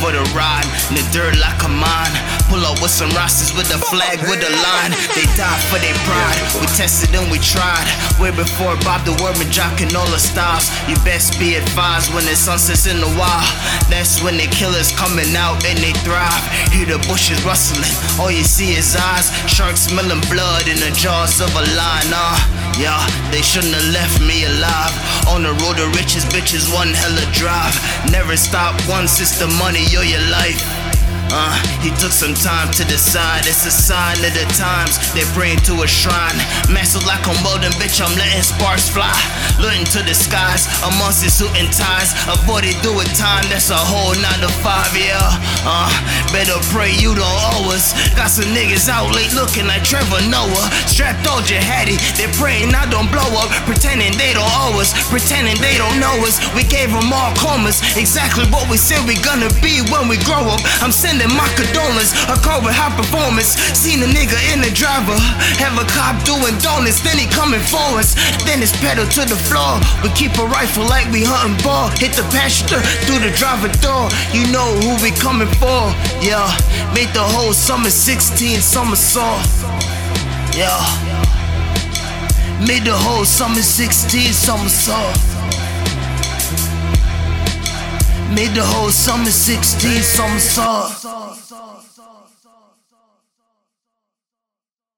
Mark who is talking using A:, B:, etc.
A: for the ride. In the dirt like a mine. Pull up with some rosters with a flag with a line. They died for their pride. We tested and we tried. Way before Bob the Word been jocking all the styles. You best be advised when the sun sets in the wild. That's when the killers coming out and they thrive. Hear the bushes rustling. All you see is eyes. Sharks smelling blood in the jaws of a lion. Uh, yeah, they shouldn't have left me alive. On the road to riches, bitches, one hella drive. Never stop once, it's the money or your life. Uh, he took some time to decide. It's a sign of the times. They praying to a shrine. Massive like I'm welding, bitch. I'm letting sparks fly. Looking to the skies amongst his suit and ties. Avoid it, do it time. That's a whole nine to five, yeah. Uh, better pray you don't owe us. Got some niggas out late looking like Trevor Noah. Strapped all jihadi. They praying I don't blow up. Pretending they don't owe us. Pretending they don't know us. We gave them all comas. Exactly what we said we gonna be when we grow up. I'm sending my condolence. A car with high performance. Seen a nigga in the driver. Have a cop doing donuts. Then he coming for us. Then it's pedal to the floor. We keep a rifle like we hunting ball. Hit the passenger through the driver door. You know who we coming for. Yeah. Made the whole summer 16 somersault. Yeah. Made the whole summer 16 somersault. Made the whole summer 16 somersault.